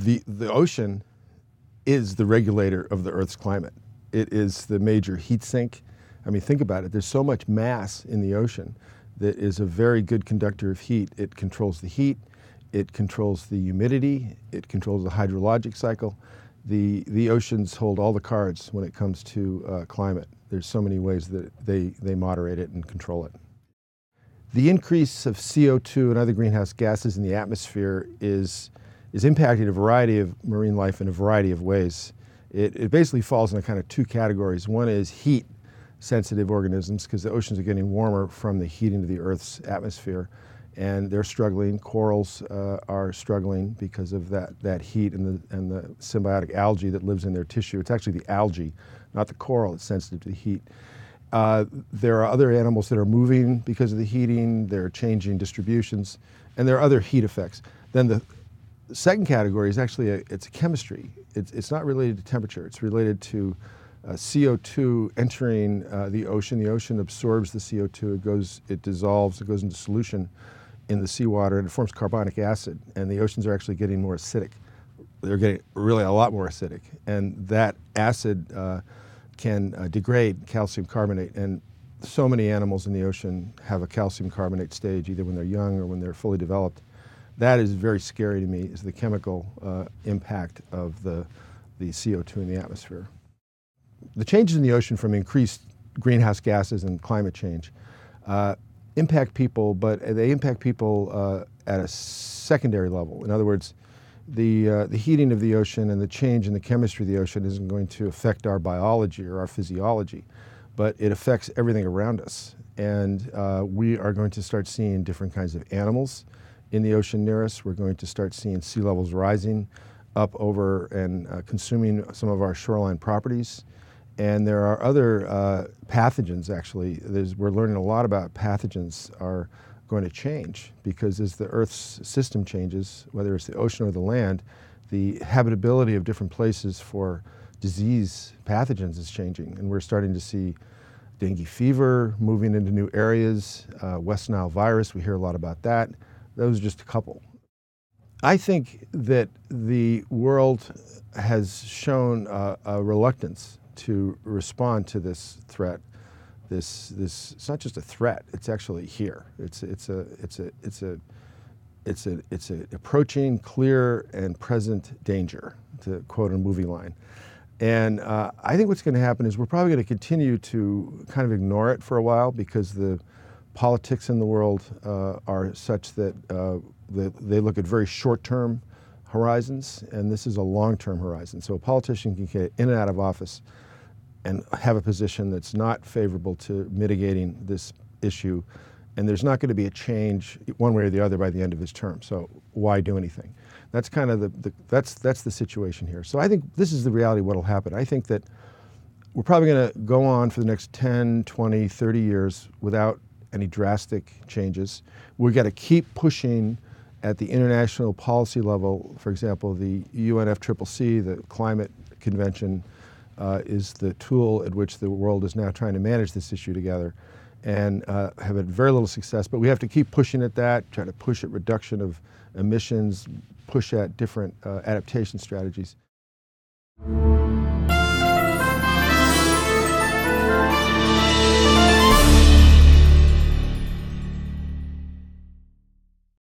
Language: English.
the, the ocean is the regulator of the Earth's climate. It is the major heat sink. I mean, think about it. There's so much mass in the ocean that is a very good conductor of heat. It controls the heat, it controls the humidity, it controls the hydrologic cycle. The, the oceans hold all the cards when it comes to uh, climate. There's so many ways that they, they moderate it and control it. The increase of CO2 and other greenhouse gases in the atmosphere is, is impacting a variety of marine life in a variety of ways. It, it basically falls into kind of two categories. One is heat sensitive organisms because the oceans are getting warmer from the heating of the Earth's atmosphere and they're struggling. Corals uh, are struggling because of that, that heat and the, and the symbiotic algae that lives in their tissue. It's actually the algae, not the coral, that's sensitive to the heat. Uh, there are other animals that are moving because of the heating, they're changing distributions, and there are other heat effects. Then the second category is actually a, it's a chemistry. It's, it's not related to temperature, it's related to uh, CO2 entering uh, the ocean. The ocean absorbs the CO2, it goes, it dissolves, it goes into solution in the seawater and it forms carbonic acid. And the oceans are actually getting more acidic. They're getting really a lot more acidic. And that acid uh, can uh, degrade calcium carbonate. And so many animals in the ocean have a calcium carbonate stage, either when they're young or when they're fully developed. That is very scary to me, is the chemical uh, impact of the, the CO2 in the atmosphere. The changes in the ocean from increased greenhouse gases and climate change uh, impact people, but they impact people uh, at a secondary level. In other words, the, uh, the heating of the ocean and the change in the chemistry of the ocean isn't going to affect our biology or our physiology, but it affects everything around us. And uh, we are going to start seeing different kinds of animals in the ocean near us. We're going to start seeing sea levels rising up over and uh, consuming some of our shoreline properties. And there are other uh, pathogens, actually. There's, we're learning a lot about pathogens are going to change because as the Earth's system changes, whether it's the ocean or the land, the habitability of different places for disease pathogens is changing. And we're starting to see dengue fever moving into new areas, uh, West Nile virus, we hear a lot about that. Those are just a couple. I think that the world has shown uh, a reluctance to respond to this threat. This, this, it's not just a threat, it's actually here. It's, it's, a, it's, a, it's, a, it's, a, it's a approaching clear and present danger, to quote a movie line. And uh, I think what's going to happen is we're probably going to continue to kind of ignore it for a while because the politics in the world uh, are such that uh, they, they look at very short-term horizons, and this is a long-term horizon. So a politician can get in and out of office and have a position that's not favorable to mitigating this issue. And there's not going to be a change one way or the other by the end of his term. So why do anything? That's kind of the, the that's, that's the situation here. So I think this is the reality of what will happen. I think that we're probably going to go on for the next 10, 20, 30 years without any drastic changes. We've got to keep pushing at the international policy level. For example, the UNFCCC, the Climate Convention, uh, is the tool at which the world is now trying to manage this issue together and uh, have had very little success. But we have to keep pushing at that, try to push at reduction of emissions, push at different uh, adaptation strategies.